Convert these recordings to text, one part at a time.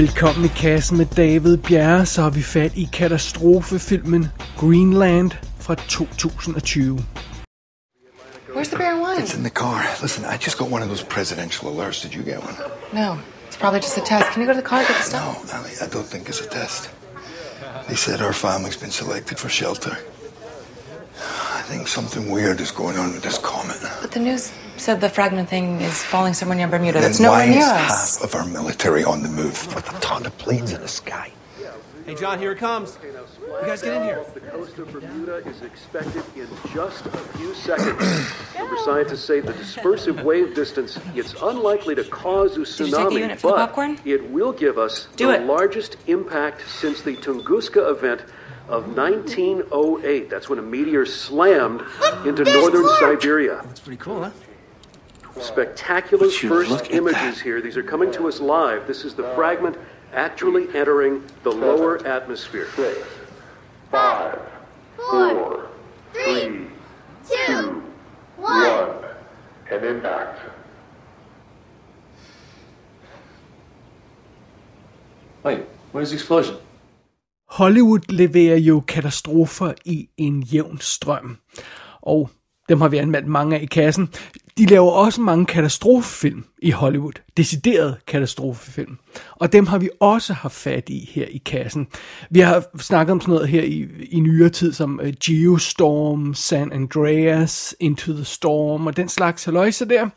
Velkommen i kassen med David Bjerre, så har vi fat i katastrofefilmen Greenland fra 2020. Where's the and wine? It's in the car. Listen, I just got one of those presidential alerts. Did you get one? No, it's probably just a test. Can you go to the car and get the stuff? No, Ali, I don't think it's a test. They said our family's been selected for shelter. I think something weird is going on with this comet. But the news said the fragment thing is falling somewhere near Bermuda. Then That's nowhere why near is us. half of our military on the move with a ton of planes in the sky? Hey, John, here it comes. You guys get in here. The coast of Bermuda is expected in just a few seconds. Number scientists say the dispersive wave distance it's unlikely to cause a you take the tsunami, unit for the but popcorn? it will give us Do the it. largest impact since the Tunguska event of 1908. That's when a meteor slammed into northern Siberia. That's pretty cool, huh? Spectacular first images that? here. These are coming to us live. This is the fragment actually entering the lower atmosphere. Five, four, three, two, one, and impact. Wait, where's the explosion? Hollywood leverer jo katastrofer i en jævn strøm, og dem har vi anmeldt mange af i kassen. De laver også mange katastrofefilm i Hollywood, decideret katastrofefilm, og dem har vi også haft fat i her i kassen. Vi har snakket om sådan noget her i, i nyere tid som uh, Geostorm, San Andreas, Into the Storm og den slags haløjse der.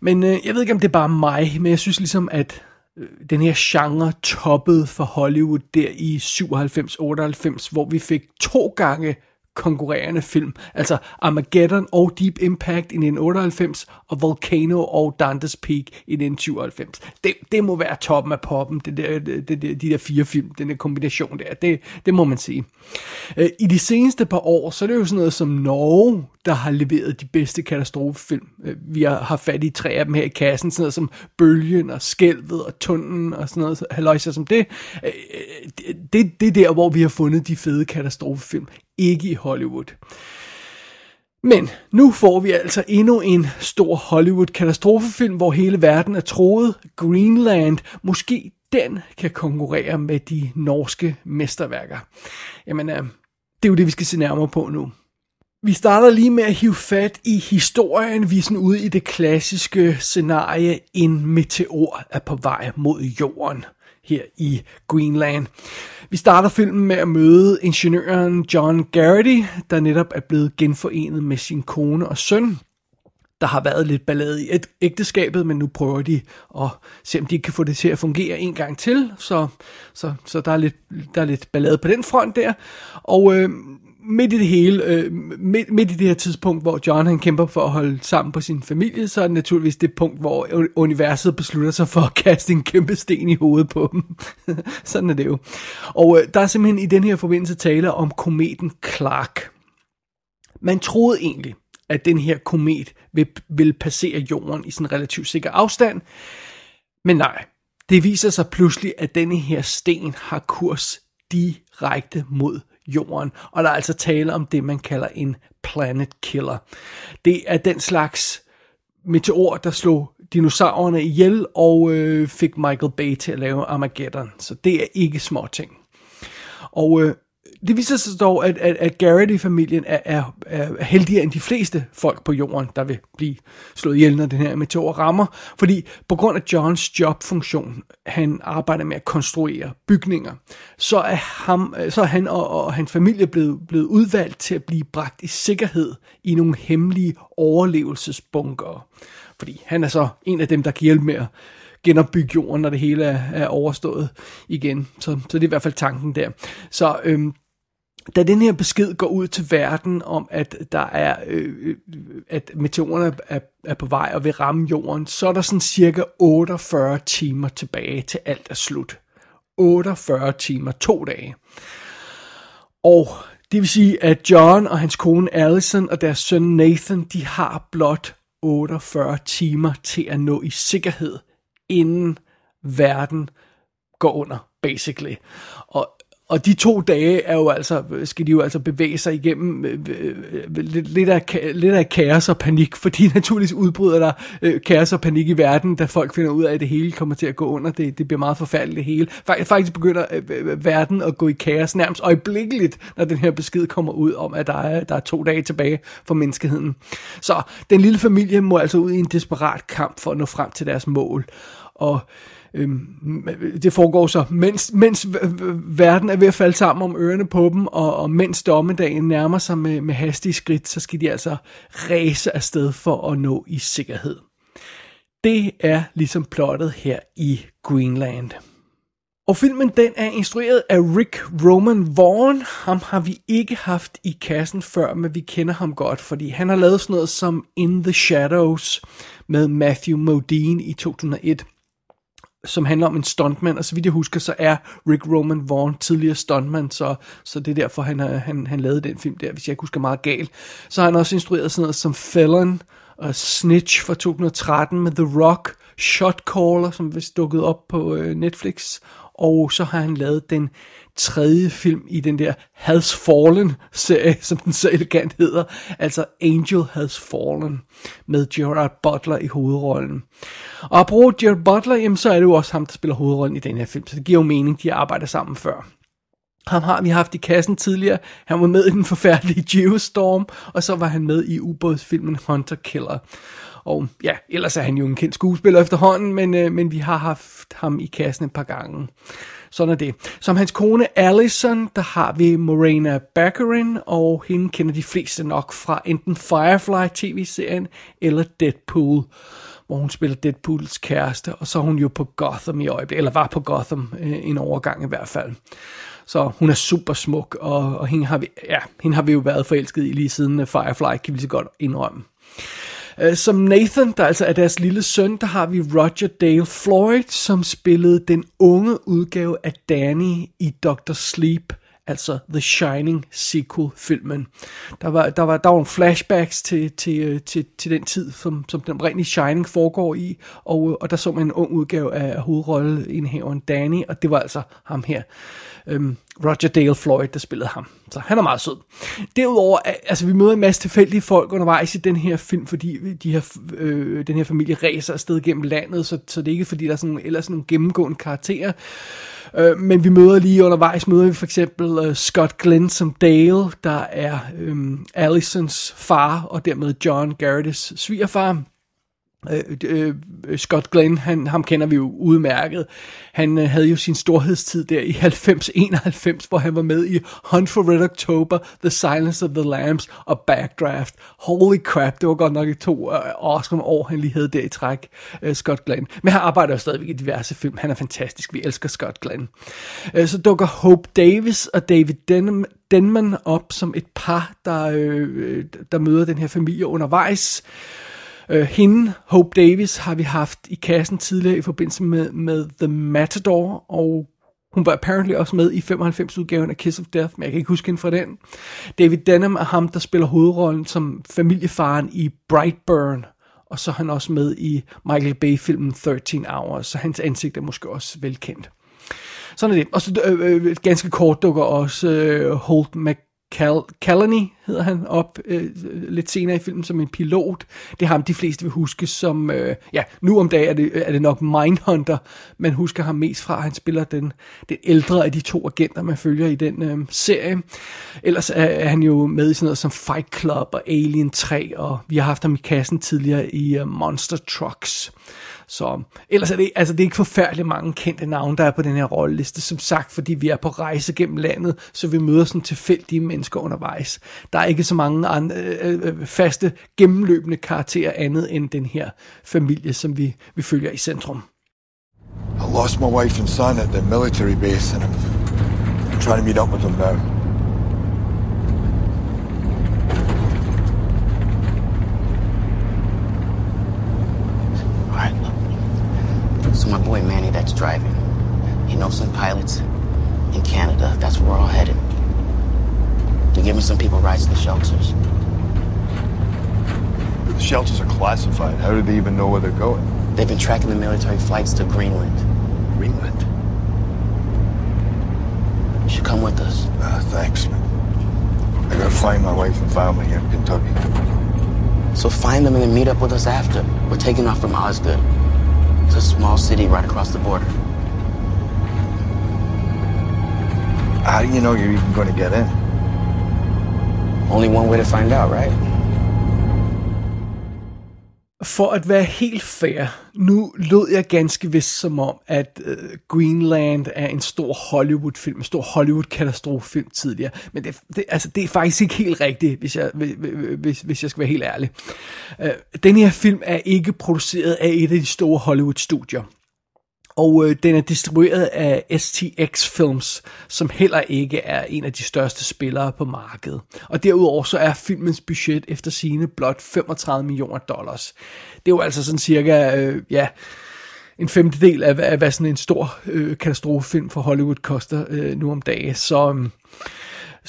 Men øh, jeg ved ikke, om det er bare mig, men jeg synes ligesom, at Øh, den her genre toppede for Hollywood der i 97-98, hvor vi fik to gange konkurrerende film. Altså Armageddon og Deep Impact i 1998, og Volcano og Dante's Peak i 1997. Det, det må være toppen af poppen, det der, det, det, de der fire film, den der kombination der. Det, det må man sige. Øh, I de seneste par år, så er det jo sådan noget som Norge, der har leveret de bedste katastrofefilm. Øh, vi har fat i tre af dem her i kassen, sådan noget som Bølgen og Skælvet og Tunden og sådan noget, halløjser som det. Det- Det, det er der, hvor vi har fundet de fede katastrofefilm, ikke i Hollywood. Men nu får vi altså endnu en stor Hollywood-katastrofefilm, hvor hele verden er troet. Greenland, måske den kan konkurrere med de norske mesterværker. Jamen, øh, det er jo det, vi skal se nærmere på nu. Vi starter lige med at hive fat i historien. Vi er sådan ude i det klassiske scenarie. En meteor er på vej mod jorden her i Greenland. Vi starter filmen med at møde ingeniøren John Garrity, der netop er blevet genforenet med sin kone og søn. Der har været lidt ballade i ægteskabet, men nu prøver de at se, om de kan få det til at fungere en gang til. Så, så, så der, er lidt, der er lidt ballade på den front der. Og øh, midt i det hele, øh, midt, midt i det her tidspunkt, hvor John han kæmper for at holde sammen på sin familie, så er det naturligvis det punkt, hvor universet beslutter sig for at kaste en kæmpe sten i hovedet på dem. Sådan er det jo. Og øh, der er simpelthen i den her forbindelse tale om kometen Clark. Man troede egentlig, at den her komet vil, vil passere jorden i sådan en relativt sikker afstand. Men nej, det viser sig pludselig, at denne her sten har kurs direkte mod jorden. Og der er altså tale om det, man kalder en planet killer. Det er den slags meteor, der slog dinosaurerne ihjel og øh, fik Michael Bay til at lave Armageddon. Så det er ikke små ting. Og øh, det viser sig dog, at, at, at Garrity-familien er, er, er heldigere end de fleste folk på jorden, der vil blive slået ihjel, når den her meteor rammer. Fordi på grund af Johns jobfunktion, han arbejder med at konstruere bygninger, så er, ham, så er han og, og hans familie blevet, blevet udvalgt til at blive bragt i sikkerhed i nogle hemmelige overlevelsesbunkere. Fordi han er så en af dem, der kan hjælpe med at genopbygge jorden, når det hele er, er overstået igen. Så, så det er i hvert fald tanken der. Så øhm, da den her besked går ud til verden om, at der er, øh, øh, at meteorerne er, er på vej og vil ramme jorden, så er der sådan cirka 48 timer tilbage til alt er slut. 48 timer, to dage. Og det vil sige, at John og hans kone Allison og deres søn Nathan, de har blot 48 timer til at nå i sikkerhed, inden verden går under, basically. Og, og de to dage er jo altså, skal de jo altså bevæge sig igennem øh, øh, øh lidt, lidt, af, lidt af kaos og panik, fordi naturligvis udbryder der øh, kaos og panik i verden, da folk finder ud af, at det hele kommer til at gå under. Det, det bliver meget forfærdeligt det hele. Faktisk, faktisk begynder øh, øh, øh, verden at gå i kaos nærmest øjeblikkeligt, når den her besked kommer ud om, at der er, der er to dage tilbage for menneskeheden. Så den lille familie må altså ud i en desperat kamp for at nå frem til deres mål. Og Øhm, det foregår så, mens, mens verden er ved at falde sammen om ørerne på dem, og, og mens dommedagen nærmer sig med, med hastige skridt, så skal de altså ræse afsted for at nå i sikkerhed. Det er ligesom plottet her i Greenland. Og filmen den er instrueret af Rick Roman Vaughn. Ham har vi ikke haft i kassen før, men vi kender ham godt, fordi han har lavet sådan noget som In the Shadows med Matthew Modine i 2001 som handler om en stuntman, og så vidt jeg husker, så er Rick Roman Vaughn tidligere stuntman, så, så det er derfor, han, øh, han, han lavede den film der, hvis jeg ikke husker meget galt. Så har han også instrueret sådan noget som Felon og Snitch fra 2013 med The Rock, Shot Caller, som vist dukkede op på øh, Netflix, og så har han lavet den tredje film i den der Has Fallen serie, som den så elegant hedder, altså Angel Has Fallen, med Gerard Butler i hovedrollen. Og apropos Gerard Butler, jamen, så er det jo også ham, der spiller hovedrollen i den her film, så det giver jo mening, de arbejder sammen før. Ham har vi haft i kassen tidligere. Han var med i den forfærdelige Geostorm, og så var han med i ubådsfilmen Hunter Killer. Og ja, ellers er han jo en kendt skuespiller efterhånden, men, øh, men vi har haft ham i kassen et par gange. Sådan er det. Som hans kone Allison, der har vi Morena Baccarin, og hende kender de fleste nok fra enten Firefly tv-serien eller Deadpool hvor hun spiller Deadpools kæreste, og så er hun jo på Gotham i øjeblikket, eller var på Gotham øh, en overgang i hvert fald. Så hun er super smuk, og, og hende, har vi, ja, hende har vi jo været forelsket i lige siden øh, Firefly, kan vi så godt indrømme. Øh, som Nathan, der altså er deres lille søn, der har vi Roger Dale Floyd, som spillede den unge udgave af Danny i Dr. Sleep, altså The Shining sequel-filmen. Der var, der var, der var nogle flashbacks til, til, øh, til, til den tid, som, som den oprindelige Shining foregår i, og, øh, og der så man en ung udgave af hovedrolleindhaveren Danny, og det var altså ham her øhm, Roger Dale Floyd, der spillede ham. Så han er meget sød. Derudover, altså vi møder en masse tilfældige folk undervejs i den her film, fordi de her, øh, den her familie ræser afsted gennem landet, så, så det er ikke fordi, der er sådan, ellers sådan nogle gennemgående karakterer. Øh, men vi møder lige undervejs, møder vi for eksempel øh, Scott Glenn som Dale, der er øh, Allisons far, og dermed John Garrett's svigerfar. Øh, øh, Scott Glenn, han, ham kender vi jo udmærket. Han øh, havde jo sin storhedstid der i 90-91, hvor han var med i Hunt for Red October, The Silence of the Lambs og Backdraft. Holy crap, det var godt nok i to øh, awesome år, han lige havde der i træk, øh, Scott Glenn. Men han arbejder jo stadigvæk i diverse film. Han er fantastisk. Vi elsker Scott Glenn. Øh, så dukker Hope Davis og David Denham, Denman op som et par, der, øh, øh der møder den her familie undervejs. Øh, hende, Hope Davis, har vi haft i kassen tidligere i forbindelse med, med The Matador, og hun var apparently også med i 95-udgaven af Kiss of Death, men jeg kan ikke huske hende fra den. David Denham er ham, der spiller hovedrollen som familiefaren i Brightburn, og så er han også med i Michael Bay-filmen 13 Hours, så hans ansigt er måske også velkendt. Sådan er det. Og så øh, øh, ganske kort dukker også øh, Holt Mc Cal Calany hedder han op øh, lidt senere i filmen som en pilot. Det har ham de fleste vil huske som, øh, ja, nu om dagen er det, er det nok Mindhunter, man husker ham mest fra. Han spiller den, den ældre af de to agenter, man følger i den øh, serie. Ellers er, er han jo med i sådan noget som Fight Club og Alien 3, og vi har haft ham i kassen tidligere i øh, Monster Trucks. Så ellers er det, altså det er ikke forfærdeligt mange kendte navne, der er på den her rolleliste. Som sagt, fordi vi er på rejse gennem landet, så vi møder sådan tilfældige mennesker undervejs. Der er ikke så mange andre, øh, øh, øh faste, gennemløbende karakterer andet end den her familie, som vi, vi følger i centrum. I lost my wife and son at the military base, and I'm trying to meet up with them now. So my boy Manny that's driving. He knows some pilots in Canada. That's where we're all headed. They're giving some people rides to the shelters. The shelters are classified. How do they even know where they're going? They've been tracking the military flights to Greenland. Greenland. you should come with us? Uh, thanks, man. I gotta find my wife and family here in Kentucky. So find them and then meet up with us after. We're taking off from Osgood. It's a small city right across the border. How do you know you're even gonna get in? Only one way to find out, right? For at være helt fair, nu lød jeg ganske vist som om, at øh, Greenland er en stor Hollywood-film, en stor Hollywood-katastrofefilm tidligere. Men det, det, altså, det er faktisk ikke helt rigtigt, hvis jeg, hvis, hvis jeg skal være helt ærlig. Øh, den her film er ikke produceret af et af de store Hollywood-studier. Og øh, den er distribueret af STX Films, som heller ikke er en af de største spillere på markedet. Og derudover så er filmens budget efter sine blot 35 millioner dollars. Det er jo altså sådan cirka, øh, ja, en femtedel af, af hvad sådan en stor øh, katastrofefilm for Hollywood koster øh, nu om dagen. Så... Øh,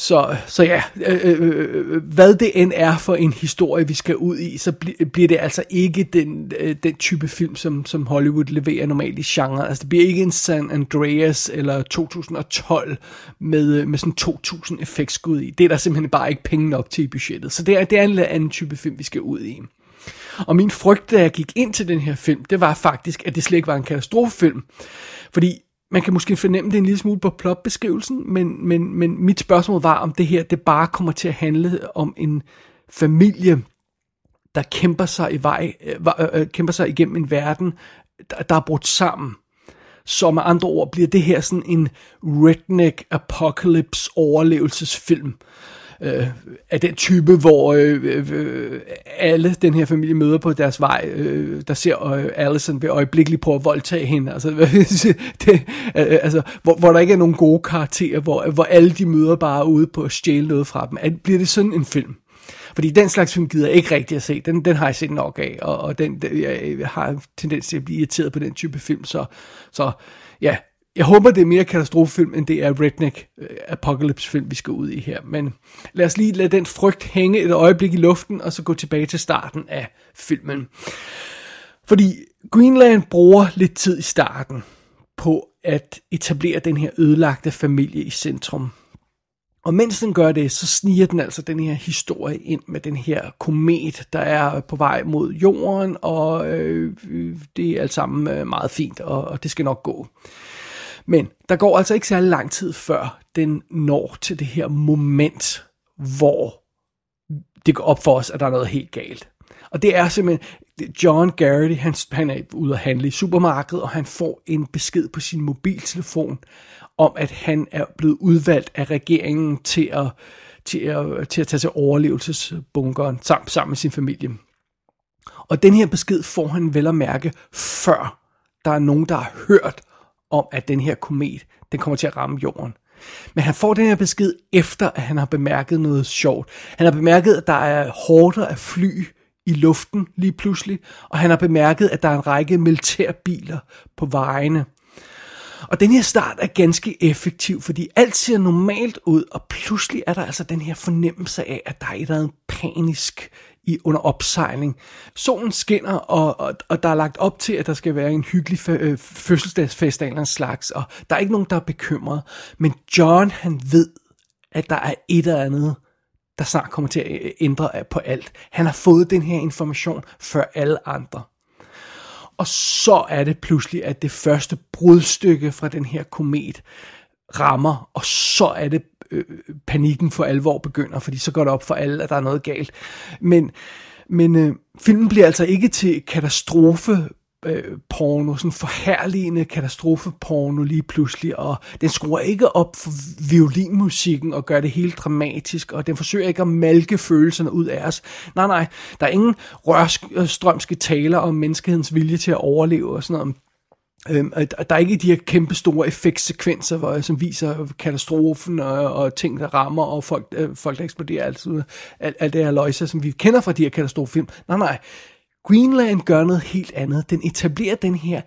så, så ja, øh øh, øh, øh, hvad det end er for en historie, vi skal ud i, så bl- bliver det altså ikke den, øh, den type film, som, som Hollywood leverer normalt i genre. Altså det bliver ikke en San Andreas eller 2012 med, øh, med sådan 2000 effektskud i. Det er der simpelthen bare ikke penge nok til i budgettet. Så det er, det er en eller anden type film, vi skal ud i. Og min frygt, da jeg gik ind til den her film, det var faktisk, at det slet ikke var en katastrofefilm. Fordi man kan måske fornemme det en lille smule på plotbeskrivelsen, men, men, men mit spørgsmål var, om det her det bare kommer til at handle om en familie, der kæmper sig i vej, øh, øh, øh, kæmper sig igennem en verden, der, der er brudt sammen. Så med andre ord bliver det her sådan en redneck apocalypse overlevelsesfilm øh, af den type, hvor øh, øh, alle den her familie møder på deres vej, øh, der ser øh, Allison ved øjeblikkeligt prøve at voldtage hende. Altså, det, øh, altså hvor, hvor der ikke er nogen gode karakterer, hvor, hvor alle de møder bare ude på at stjæle noget fra dem. At, bliver det sådan en film? Fordi den slags film gider jeg ikke rigtig at se. Den, den har jeg set nok af, og, og den, den, jeg har tendens til at blive irriteret på den type film. Så, så ja, jeg håber, det er mere katastrofefilm, end det er redneck øh, apocalypse film, vi skal ud i her. Men lad os lige lade den frygt hænge et øjeblik i luften, og så gå tilbage til starten af filmen. Fordi Greenland bruger lidt tid i starten på at etablere den her ødelagte familie i centrum. Og mens den gør det, så sniger den altså den her historie ind med den her komet, der er på vej mod jorden, og øh, det er alt sammen øh, meget fint, og, og det skal nok gå. Men der går altså ikke særlig lang tid før den når til det her moment, hvor det går op for os, at der er noget helt galt. Og det er simpelthen, John Garrity, han, han er ude at handle i supermarkedet, og han får en besked på sin mobiltelefon om, at han er blevet udvalgt af regeringen til at, til at, til at tage til overlevelsesbunkeren sammen, sammen med sin familie. Og den her besked får han vel at mærke, før der er nogen, der har hørt om, at den her komet, den kommer til at ramme jorden. Men han får den her besked efter, at han har bemærket noget sjovt. Han har bemærket, at der er hårder af fly i luften lige pludselig, og han har bemærket, at der er en række militærbiler på vejene. Og den her start er ganske effektiv, fordi alt ser normalt ud, og pludselig er der altså den her fornemmelse af, at der er et eller andet panisk i under opsejling. Solen skinner, og, og, og der er lagt op til, at der skal være en hyggelig øh, fødselsdagsfest af en slags, og der er ikke nogen, der er bekymret. Men John, han ved, at der er et eller andet, der snart kommer til at ændre på alt. Han har fået den her information før alle andre. Og så er det pludselig, at det første brudstykke fra den her komet rammer, og så er det øh, panikken for alvor begynder, fordi så går det op for alle, at der er noget galt. Men, men øh, filmen bliver altså ikke til katastrofe øh, porno, sådan forherligende katastrofeporno lige pludselig, og den skruer ikke op for violinmusikken og gør det helt dramatisk, og den forsøger ikke at malke følelserne ud af os. Nej, nej, der er ingen rørstrømske øh, taler om menneskehedens vilje til at overleve og sådan noget. Øhm, der er ikke de her kæmpe store effektsekvenser, hvor, som viser katastrofen og, og ting, der rammer, og folk, øh, folk der eksploderer, alt, alt, alt det her løjser, som vi kender fra de her katastrofefilm. Nej, nej. Greenland gør noget helt andet. Den etablerer den her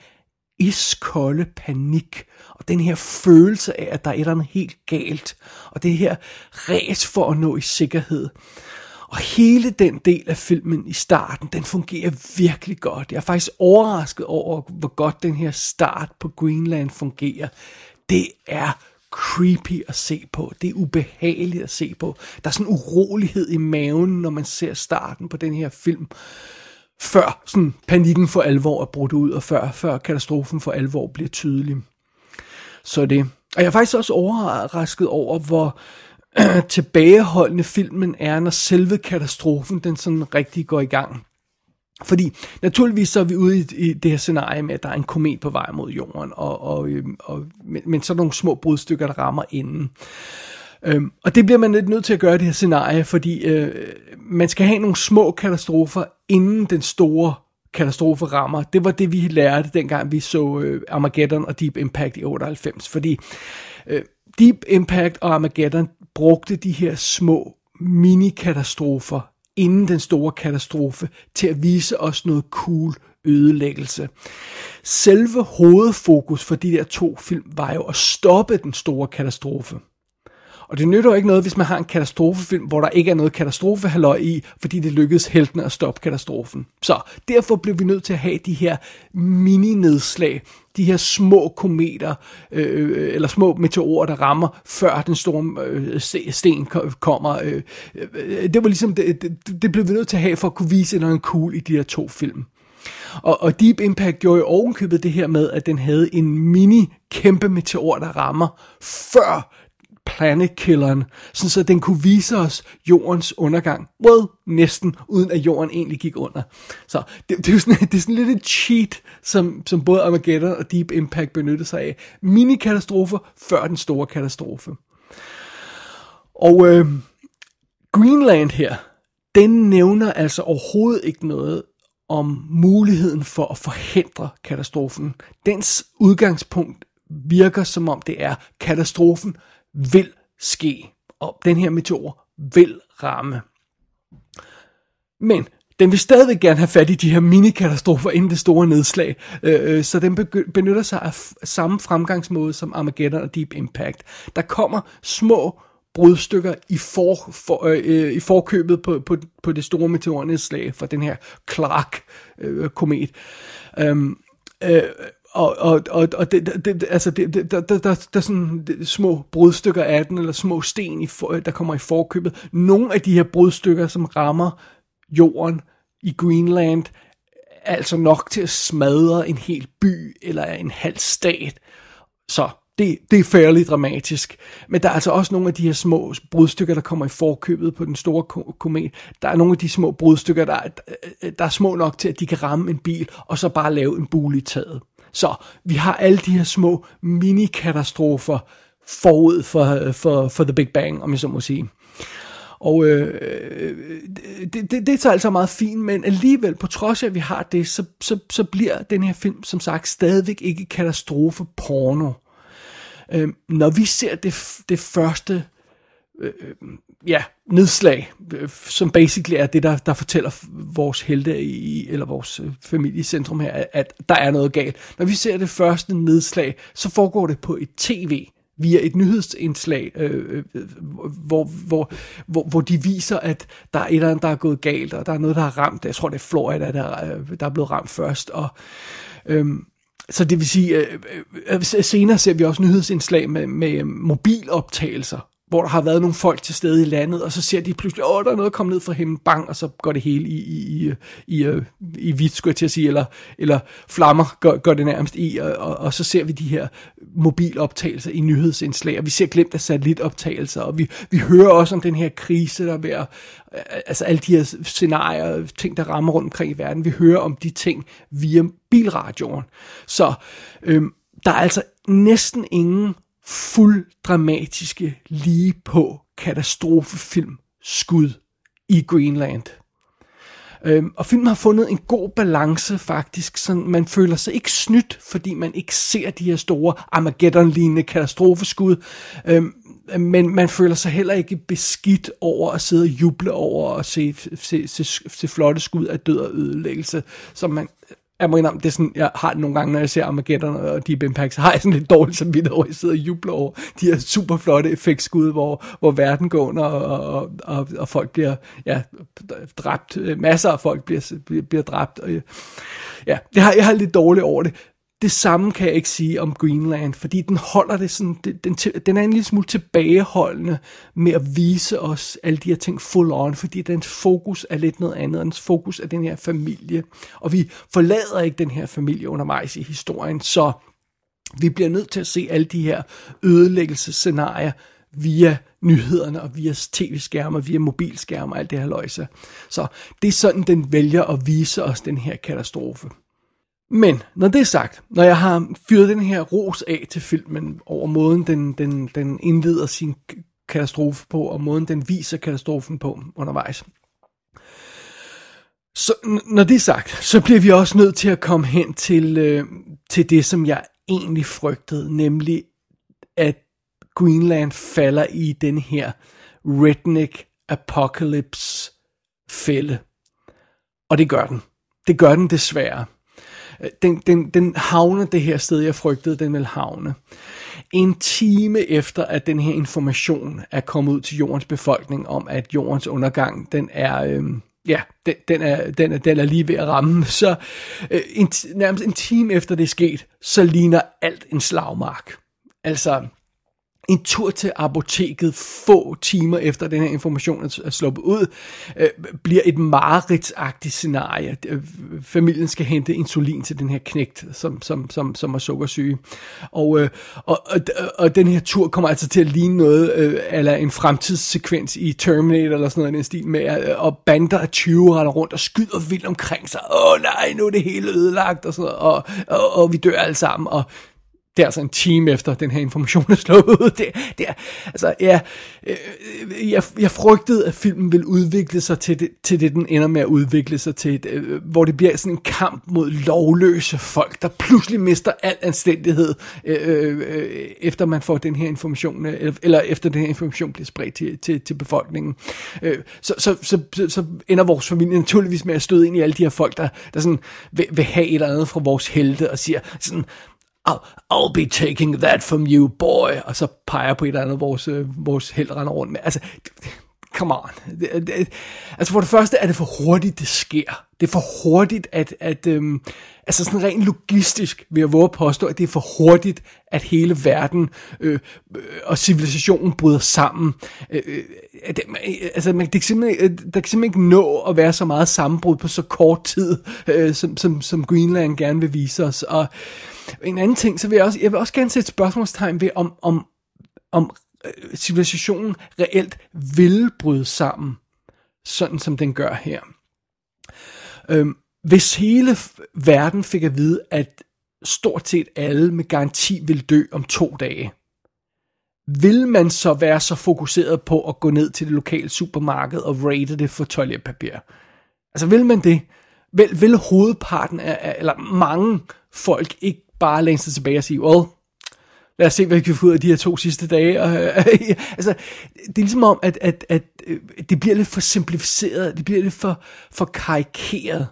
iskolde panik, og den her følelse af, at der er et eller andet helt galt, og det her ræs for at nå i sikkerhed. Og hele den del af filmen i starten, den fungerer virkelig godt. Jeg er faktisk overrasket over, hvor godt den her start på Greenland fungerer. Det er creepy at se på. Det er ubehageligt at se på. Der er sådan en urolighed i maven, når man ser starten på den her film. Før sådan panikken for alvor er brudt ud, og før, før katastrofen for alvor bliver tydelig. Så det. Og jeg er faktisk også overrasket over, hvor tilbageholdende filmen er, når selve katastrofen den sådan rigtig går i gang. Fordi naturligvis så er vi ude i, i det her scenarie med, at der er en komet på vej mod jorden, og, og, øhm, og, men, men så er nogle små brudstykker, der rammer inden. Øhm, og det bliver man lidt nødt til at gøre i det her scenarie, fordi øh, man skal have nogle små katastrofer, inden den store katastrofe rammer. Det var det, vi lærte, dengang vi så øh, Armageddon og Deep Impact i 98. Fordi øh, Deep Impact og Armageddon brugte de her små mini-katastrofer inden den store katastrofe til at vise os noget cool ødelæggelse. Selve hovedfokus for de der to film var jo at stoppe den store katastrofe. Og det nytter jo ikke noget, hvis man har en katastrofefilm, hvor der ikke er noget katastrofehalløj i, fordi det lykkedes heltene at stoppe katastrofen. Så derfor blev vi nødt til at have de her mini-nedslag, de her små kometer, øh, øh eller små meteorer, der rammer, før den store øh, sten kommer. Øh, øh, det var ligesom, det, det, det blev vi nødt til at have, for at kunne vise noget cool i de her to film. Og, og Deep Impact gjorde jo ovenkøbet det her med, at den havde en mini kæmpe meteor, der rammer, før Planet Killeren, sådan så den kunne vise os jordens undergang. Well, næsten, uden at jorden egentlig gik under. Så det, det, er, sådan, det er sådan lidt et cheat, som, som både Armageddon og Deep Impact benyttede sig af. Mini-katastrofer før den store katastrofe. Og øh, Greenland her, den nævner altså overhovedet ikke noget om muligheden for at forhindre katastrofen. Dens udgangspunkt virker som om det er, katastrofen vil ske, og den her meteor vil ramme. Men den vil stadig gerne have fat i de her mini-katastrofer inden det store nedslag, øh, øh så den benytter sig af samme fremgangsmåde som Armageddon og Deep Impact. Der kommer små brudstykker i, for, for, øh, øh i forkøbet på, på, på det store meteornedslag for den her Clark-komet. Øh, øhm, øh, og, og, og, og det, det, altså det, det, der, der, der, der er sådan små brudstykker af den, eller små sten, i for, der kommer i forkøbet. Nogle af de her brudstykker, som rammer jorden i Greenland, er altså nok til at smadre en hel by, eller en halv stat. Så det, det er fairly dramatisk. Men der er altså også nogle af de her små brudstykker, der kommer i forkøbet på den store komet. Der er nogle af de små brudstykker, der, der er små nok til, at de kan ramme en bil, og så bare lave en bule i taget. Så vi har alle de her små mini-katastrofer forud for, for, for The Big Bang, om jeg så må sige. Og øh, øh det, det, det er altså meget fint, men alligevel, på trods af, at vi har det, så, så, så bliver den her film, som sagt, stadigvæk ikke katastrofe-porno. Øh, når vi ser det, det første Øh, øh, ja, nedslag, øh, som basically er det, der, der fortæller vores helte i, eller vores øh, familiecentrum centrum her, at der er noget galt. Når vi ser det første nedslag, så foregår det på et tv, via et nyhedsindslag, øh, øh, øh, hvor, hvor, hvor, hvor de viser, at der er et eller andet, der er gået galt, og der er noget, der har ramt. Jeg tror, det er Florida, der, øh, der er blevet ramt først. Og, øh, så det vil sige, øh, senere ser vi også nyhedsindslag med, med mobiloptagelser, hvor der har været nogle folk til stede i landet, og så ser de pludselig, åh, der er noget kommet ned fra himlen, bang, og så går det hele i, i, i, i, øh, i hvidt, skulle jeg til at sige, eller, eller flammer går, går det nærmest i, og, og, og så ser vi de her mobiloptagelser i nyhedsindslag, og vi ser glemt af satellitoptagelser, og vi, vi hører også om den her krise, der er ved at, altså alle de her scenarier, ting, der rammer rundt omkring i verden, vi hører om de ting via bilradioen. Så øhm, der er altså næsten ingen fuld dramatiske, lige på katastrofefilm skud i Greenland. Øhm, og filmen har fundet en god balance faktisk, så man føler sig ikke snydt, fordi man ikke ser de her store Armageddon-lignende katastrofeskud, øhm, men man føler sig heller ikke beskidt over at sidde og juble over og se, se, se, se flotte skud af død og ødelæggelse, som man jeg må indrømme, det er sådan, jeg har det nogle gange, når jeg ser Armageddon og Deep Impact, så har jeg sådan lidt dårligt som vidt over, jeg sidder og jubler over de her super flotte effektskud, hvor, hvor verden går under, og, og, og, og folk bliver ja, dræbt. Masser af folk bliver, bliver, bliver dræbt. Og, ja, jeg har, jeg har lidt dårligt over det det samme kan jeg ikke sige om Greenland, fordi den holder det sådan, den, den, den er en lille smule tilbageholdende med at vise os alle de her ting full on, fordi dens fokus er lidt noget andet, dens fokus er den her familie, og vi forlader ikke den her familie undervejs i historien, så vi bliver nødt til at se alle de her ødelæggelsesscenarier via nyhederne og via tv-skærme, via mobilskærme og alt det her løjse. Så det er sådan, den vælger at vise os den her katastrofe. Men når det er sagt, når jeg har fyret den her ros af til filmen over måden, den, den, den indleder sin katastrofe på, og måden, den viser katastrofen på undervejs. Så når det er sagt, så bliver vi også nødt til at komme hen til, øh, til det, som jeg egentlig frygtede, nemlig at Greenland falder i den her redneck apocalypse fælde. Og det gør den. Det gør den desværre. Øh, den, den, den havner det her sted, jeg frygtede, den vil havne. En time efter, at den her information er kommet ud til jordens befolkning om, at jordens undergang, den er... Øh, ja, den, den, er, den, er, den er lige ved at ramme. Så øh, en, nærmest en time efter det er sket, så ligner alt en slagmark. Altså, en tur til apoteket få timer efter den her information er sluppet ud, øh, bliver et mareridtsagtigt scenarie. Øh, familien skal hente insulin til den her knægt, som, som, som, som er sukkersyge. Og, øh, og, og, og den her tur kommer altså til at ligne noget, øh, eller en fremtidssekvens i Terminator eller sådan noget i den stil med, at, øh, og bander af 20 render rundt og skyder vildt omkring sig. Åh nej, nu er det hele ødelagt, og, sådan noget, og, og, og vi dør alle sammen, og det er altså en time efter, den her information er slået ud. Det, det er, altså, ja, øh, jeg, jeg frygtede, at filmen ville udvikle sig til det, til det, den ender med at udvikle sig til, et, øh, hvor det bliver sådan en kamp mod lovløse folk, der pludselig mister al anstændighed, øh, øh, efter man får den her information, eller, eller efter den her information bliver spredt til, til, til befolkningen. Øh, så, så, så, så, så ender vores familie naturligvis med at støde ind i alle de her folk, der, der sådan vil, vil have et eller andet fra vores helte, og siger sådan, I'll, I'll be taking that from you, boy. Og så peger på et eller andet, vores, øh, vores held render rundt med. Altså, come on. Det, det, altså for det første er det for hurtigt, det sker. Det er for hurtigt, at, at øhm, altså sådan rent logistisk vil jeg våge at påstå, at det er for hurtigt, at hele verden øh, øh, og civilisationen bryder sammen. Øh, øh det, altså man, det kan simpelthen, øh, der kan simpelthen ikke nå at være så meget sammenbrud på så kort tid, øh, som, som, som Greenland gerne vil vise os. Og en anden ting, så vil jeg også, jeg vil også gerne sætte spørgsmålstegn ved, om, om, om øh, civilisationen reelt vil bryde sammen, sådan som den gør her. Øhm, hvis hele verden fik at vide, at stort set alle med garanti vil dø om to dage, vil man så være så fokuseret på at gå ned til det lokale supermarked og rate det for toiletpapir? Altså vil man det? Vil, vil hovedparten af, eller mange folk ikke bare læne sig tilbage og sige, well, lad os se, hvad vi kan få ud af de her to sidste dage. Og, øh, altså, det er ligesom om, at, at, at øh, det bliver lidt for simplificeret, det bliver lidt for, for karikeret.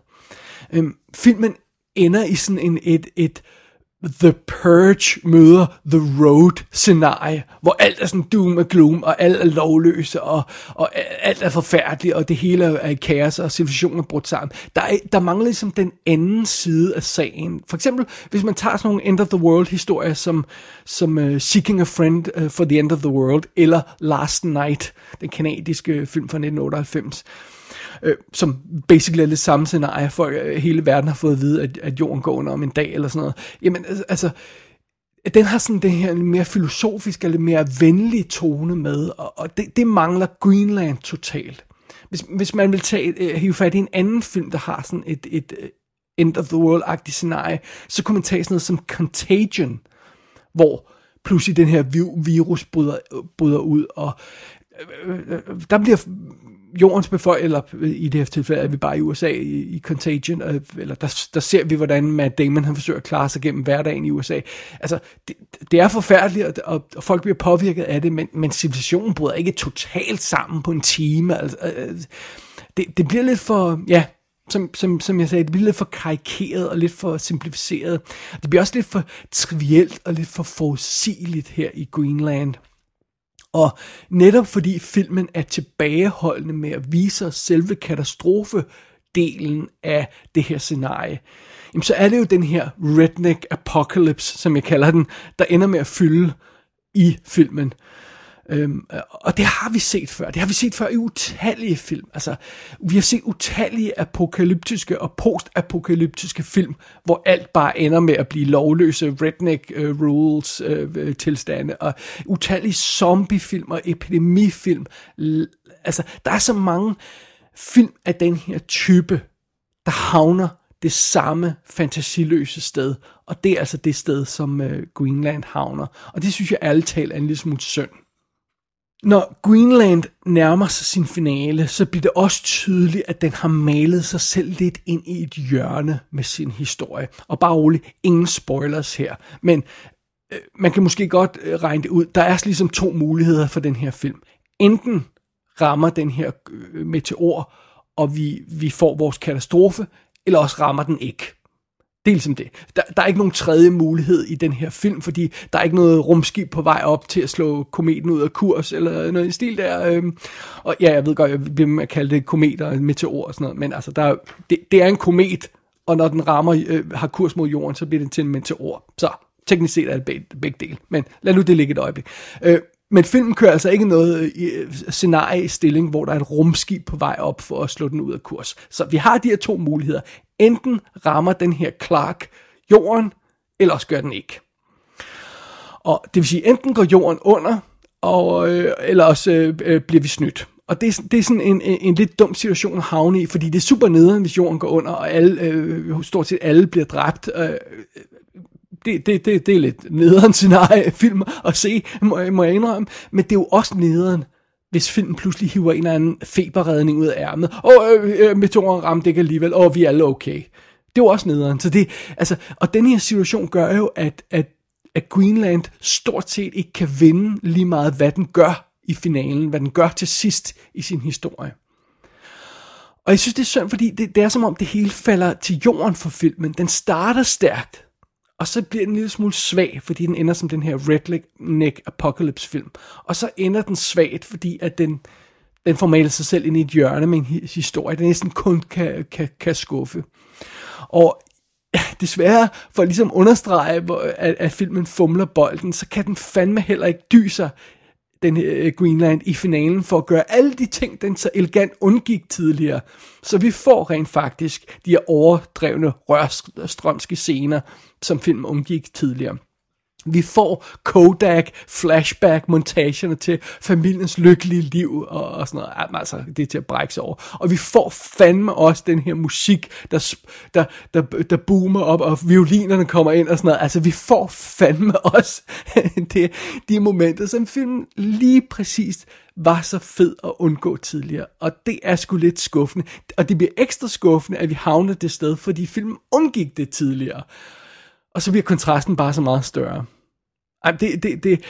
Øhm, filmen ender i sådan en, et, et The Purge møder The Road scenarie, hvor alt er sådan doom og gloom, og alt er lovløse, og, og alt er forfærdeligt, og det hele er i kaos, og civilisationen er brudt sammen. Der, er, der mangler ligesom den anden side af sagen. For eksempel, hvis man tager sådan nogle End of the World historier, som, som uh, Seeking a Friend øh, for the End of the World, eller Last Night, den kanadiske film fra 1998, øh, som basically er det samme scenarie, for øh, hele verden har fået at vide, at, at jorden går under om en dag eller sådan noget. Jamen, altså, altså den har sådan det her mere filosofiske, eller mere venlige tone med, og, og det, det mangler Greenland totalt. Hvis, hvis man vil tage, øh, hive fat i en anden film, der har sådan et, et uh, end of the world-agtigt scenarie, så kunne man tage sådan noget som Contagion, hvor pludselig den her virus bryder, øh, bryder ud, og øh, øh, øh der bliver jordens befolkning, eller øh, i det her tilfælde er vi bare i USA i, i Contagion, eller der, der ser vi, hvordan Matt Damon han forsøger at klare sig gennem hverdagen i USA. Altså, det, det er forfærdeligt, og, og folk bliver påvirket af det, men, men civilisationen bryder ikke totalt sammen på en time. Altså, øh, det, det bliver lidt for, ja, som, som, som jeg sagde, det bliver lidt for karikeret og lidt for simplificeret. Det bliver også lidt for trivielt og lidt for forudsigeligt her i Greenland. Og netop fordi filmen er tilbageholdende med at vise os selve katastrofedelen af det her scenarie, jamen så er det jo den her redneck apocalypse, som jeg kalder den, der ender med at fylde i filmen. Øhm, og det har vi set før. Det har vi set før i utallige film. Altså, vi har set utallige apokalyptiske og postapokalyptiske film, hvor alt bare ender med at blive lovløse redneck uh, rules uh, tilstande. Og utallige zombiefilm og epidemifilm. Altså, der er så mange film af den her type, der havner det samme fantasiløse sted. Og det er altså det sted, som uh, Greenland havner. Og det synes jeg ærligt talt er en lille smule synd. Når Greenland nærmer sig sin finale, så bliver det også tydeligt, at den har malet sig selv lidt ind i et hjørne med sin historie. Og bare roligt, ingen spoilers her. Men øh, man kan måske godt øh, regne det ud. Der er ligesom to muligheder for den her film. Enten rammer den her øh, meteor, og vi, vi får vores katastrofe, eller også rammer den ikke. Det er ligesom det. Der, der er ikke nogen tredje mulighed i den her film, fordi der er ikke noget rumskib på vej op til at slå kometen ud af kurs, eller noget i stil der. Øhm. Og ja, jeg ved godt, jeg bliver med at kalde det kometer og meteor og sådan noget, men altså, der, det, det er en komet, og når den rammer, øh, har kurs mod jorden, så bliver den til en meteor. Så teknisk set er det begge, begge dele, men lad nu det ligge et øjeblik. Øh, men filmen kører altså ikke noget scenarie i øh, stilling, hvor der er et rumskib på vej op for at slå den ud af kurs. Så vi har de her to muligheder. Enten rammer den her Clark jorden, eller også gør den ikke. Og det vil sige, enten går jorden under, og, øh, eller også øh, øh bliver vi snydt. Og det, det er sådan en, en, en lidt dum situation at havne i, fordi det er super nederen, hvis jorden går under, og alle, øh, stort set alle bliver dræbt. Øh, det, det, det, det er lidt nederen scenarie film at se, må, må jeg indrømme. Men det er jo også nederen, hvis filmen pludselig hiver en eller anden feberredning ud af ærmet. Og øh, øh, øh, meteoren ramte ikke alligevel, og vi er alle okay. Det er jo også nederen. Så det, altså, og den her situation gør jo, at, at, at Greenland stort set ikke kan vinde lige meget, hvad den gør i finalen, hvad den gør til sidst i sin historie. Og jeg synes, det er synd, fordi det, det er som om, det hele falder til jorden for filmen. Den starter stærkt, og så bliver den en lille smule svag, fordi den ender som den her Redneck Apocalypse film. Og så ender den svagt, fordi at den, den får malet sig selv ind i et hjørne med en historie, der næsten kun kan, kan, kan skuffe. Og desværre, for ligesom at ligesom understrege, at, at filmen fumler bolden, så kan den fandme heller ikke dyse den her øh, Greenland i finalen for at gøre alle de ting, den så elegant undgik tidligere. Så vi får rent faktisk de her overdrevne rørstrømske scener, som filmen undgik tidligere. Vi får Kodak flashback montagerne til familiens lykkelige liv og, og sådan noget. Jamen, altså, det er til at brække sig over. Og vi får fandme også den her musik, der, der, der, der boomer op, og violinerne kommer ind og sådan noget. Altså, vi får fandme også det, de momenter, som filmen lige præcis var så fed at undgå tidligere. Og det er sgu lidt skuffende. Og det bliver ekstra skuffende, at vi havner det sted, fordi filmen undgik det tidligere. Og så bliver kontrasten bare så meget større. Ej, det, det, det,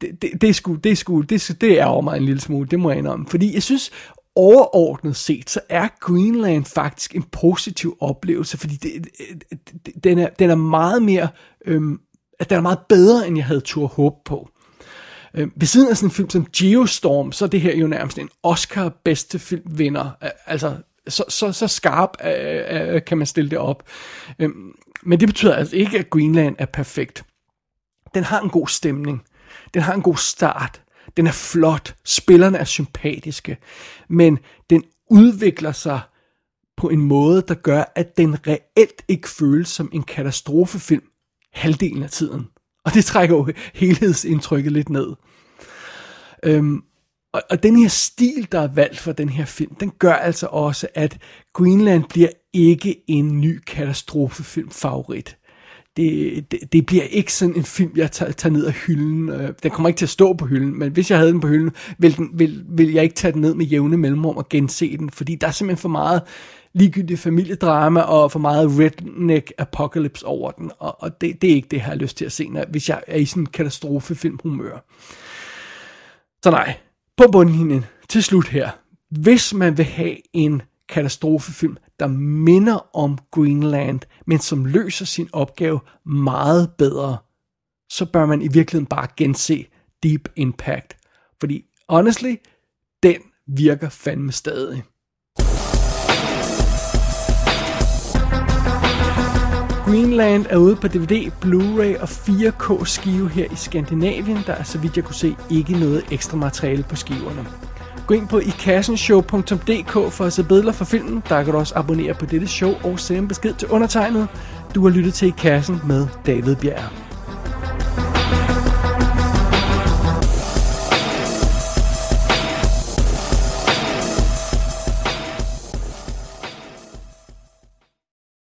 det, det, det, er sgu, det, er sgu, det, det er over mig en lille smule, det må jeg indrømme. Fordi jeg synes, overordnet set, så er Greenland faktisk en positiv oplevelse, fordi det, det, den, er, den er meget mere, øhm, den er meget bedre, end jeg havde tur håb på. Øhm, ved siden af sådan en film som Geostorm, så er det her jo nærmest en Oscar bedste filmvinder. Altså, så, så, så skarp øh, øh, kan man stille det op. Øhm, men det betyder altså ikke, at Greenland er perfekt. Den har en god stemning. Den har en god start. Den er flot. Spillerne er sympatiske. Men den udvikler sig på en måde, der gør, at den reelt ikke føles som en katastrofefilm halvdelen af tiden. Og det trækker jo helhedsindtrykket lidt ned. Øhm, og, og den her stil, der er valgt for den her film, den gør altså også, at Greenland bliver ikke en ny katastrofefilm favorit. Det, det, det bliver ikke sådan en film, jeg tager, tager ned af hylden. Øh, den kommer ikke til at stå på hylden, men hvis jeg havde den på hylden, ville, den, vil, vil jeg ikke tage den ned med jævne mellemrum og gense den, fordi der er simpelthen for meget ligegyldigt familiedrama og for meget redneck apocalypse over den, og, og det, det er ikke det, jeg har lyst til at se, når, hvis jeg er i sådan en katastrofefilmhumør. Så nej, på bundlinjen, til slut her. Hvis man vil have en katastrofefilm, der minder om Greenland, men som løser sin opgave meget bedre, så bør man i virkeligheden bare gense Deep Impact. Fordi honestly, den virker fandme stadig. Greenland er ude på DVD, Blu-ray og 4K skive her i Skandinavien. Der er, så vidt jeg kunne se, ikke noget ekstra materiale på skiverne. Gå ind på ikassenshow.dk for at se billeder fra filmen. Der kan du også abonnere på dette show og sende besked til undertegnet. Du har lyttet til I Kassen med David Bjerg.